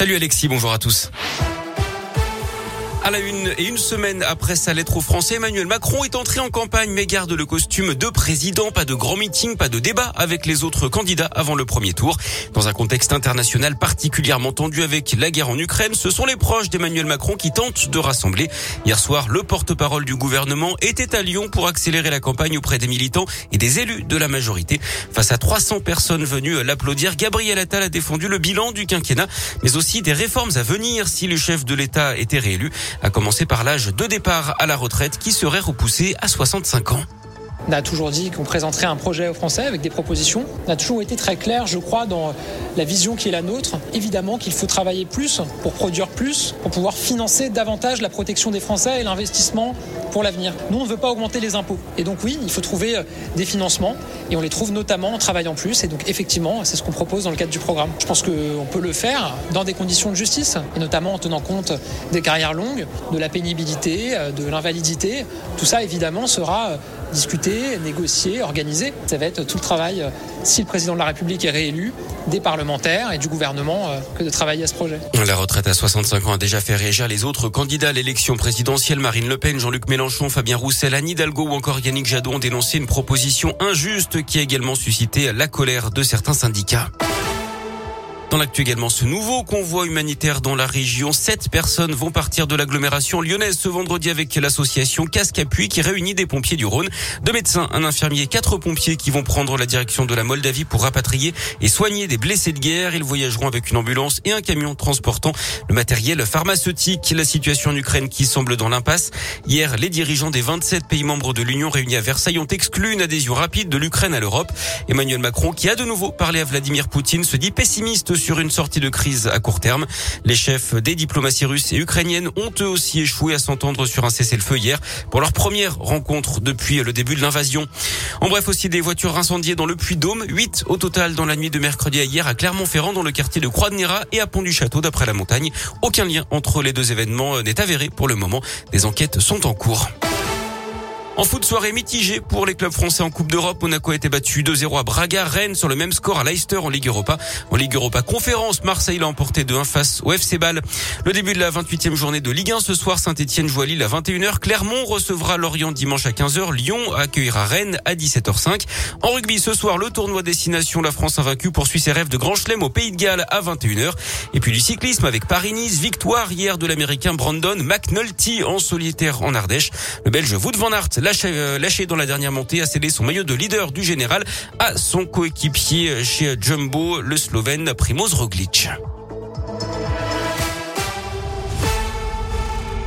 Salut Alexis, bonjour à tous. À la une et une semaine après sa lettre aux Français, Emmanuel Macron est entré en campagne mais garde le costume de président. Pas de grand meeting, pas de débat avec les autres candidats avant le premier tour. Dans un contexte international particulièrement tendu avec la guerre en Ukraine, ce sont les proches d'Emmanuel Macron qui tentent de rassembler. Hier soir, le porte-parole du gouvernement était à Lyon pour accélérer la campagne auprès des militants et des élus de la majorité. Face à 300 personnes venues l'applaudir, Gabriel Attal a défendu le bilan du quinquennat, mais aussi des réformes à venir si le chef de l'État était réélu à commencer par l'âge de départ à la retraite qui serait repoussé à 65 ans. On a toujours dit qu'on présenterait un projet aux Français avec des propositions. On a toujours été très clair, je crois, dans la vision qui est la nôtre. Évidemment qu'il faut travailler plus pour produire plus, pour pouvoir financer davantage la protection des Français et l'investissement pour l'avenir. Nous, on ne veut pas augmenter les impôts. Et donc oui, il faut trouver euh, des financements et on les trouve notamment en travaillant plus. Et donc effectivement, c'est ce qu'on propose dans le cadre du programme. Je pense qu'on peut le faire dans des conditions de justice et notamment en tenant compte des carrières longues, de la pénibilité, euh, de l'invalidité. Tout ça, évidemment, sera euh, discuté, négocié, organisé. Ça va être tout le travail, si le président de la République est réélu, des parlementaires et du gouvernement que de travailler à ce projet. La retraite à 65 ans a déjà fait réagir les autres candidats à l'élection présidentielle. Marine Le Pen, Jean-Luc Mélenchon, Fabien Roussel, Anne Hidalgo ou encore Yannick Jadot ont dénoncé une proposition injuste qui a également suscité la colère de certains syndicats. Dans l'actu également, ce nouveau convoi humanitaire dans la région. Sept personnes vont partir de l'agglomération lyonnaise ce vendredi avec l'association Casque Appui qui réunit des pompiers du Rhône, deux médecins, un infirmier, quatre pompiers qui vont prendre la direction de la Moldavie pour rapatrier et soigner des blessés de guerre. Ils voyageront avec une ambulance et un camion transportant le matériel pharmaceutique. La situation en Ukraine qui semble dans l'impasse. Hier, les dirigeants des 27 pays membres de l'Union réunis à Versailles ont exclu une adhésion rapide de l'Ukraine à l'Europe. Emmanuel Macron, qui a de nouveau parlé à Vladimir Poutine, se dit pessimiste sur une sortie de crise à court terme. Les chefs des diplomaties russes et ukrainiennes ont eux aussi échoué à s'entendre sur un cessez-le-feu hier pour leur première rencontre depuis le début de l'invasion. En bref, aussi des voitures incendiées dans le Puy-Dôme, 8 au total dans la nuit de mercredi à hier à Clermont-Ferrand dans le quartier de Croix-de-Néra et à Pont-du-Château d'après la montagne. Aucun lien entre les deux événements n'est avéré pour le moment. Des enquêtes sont en cours. En foot, soirée mitigée pour les clubs français en Coupe d'Europe. Monaco a été battu 2-0 à Braga. Rennes sur le même score à Leicester en Ligue Europa. En Ligue Europa Conférence, Marseille l'a emporté 2-1 face au FC Bâle. Le début de la 28e journée de Ligue 1 ce soir. Saint-Etienne joue à Lille à 21h. Clermont recevra Lorient dimanche à 15h. Lyon accueillera Rennes à 17h05. En rugby ce soir, le tournoi destination La France invaincue poursuit ses rêves de Grand Chelem au Pays de Galles à 21h. Et puis du cyclisme avec Paris-Nice. Victoire hier de l'Américain Brandon McNulty en solitaire en Ardèche. Le Belge Wout van Aert euh, lâché, dans la dernière montée, a cédé son maillot de leader du général à son coéquipier chez Jumbo, le Slovène Primoz Roglic.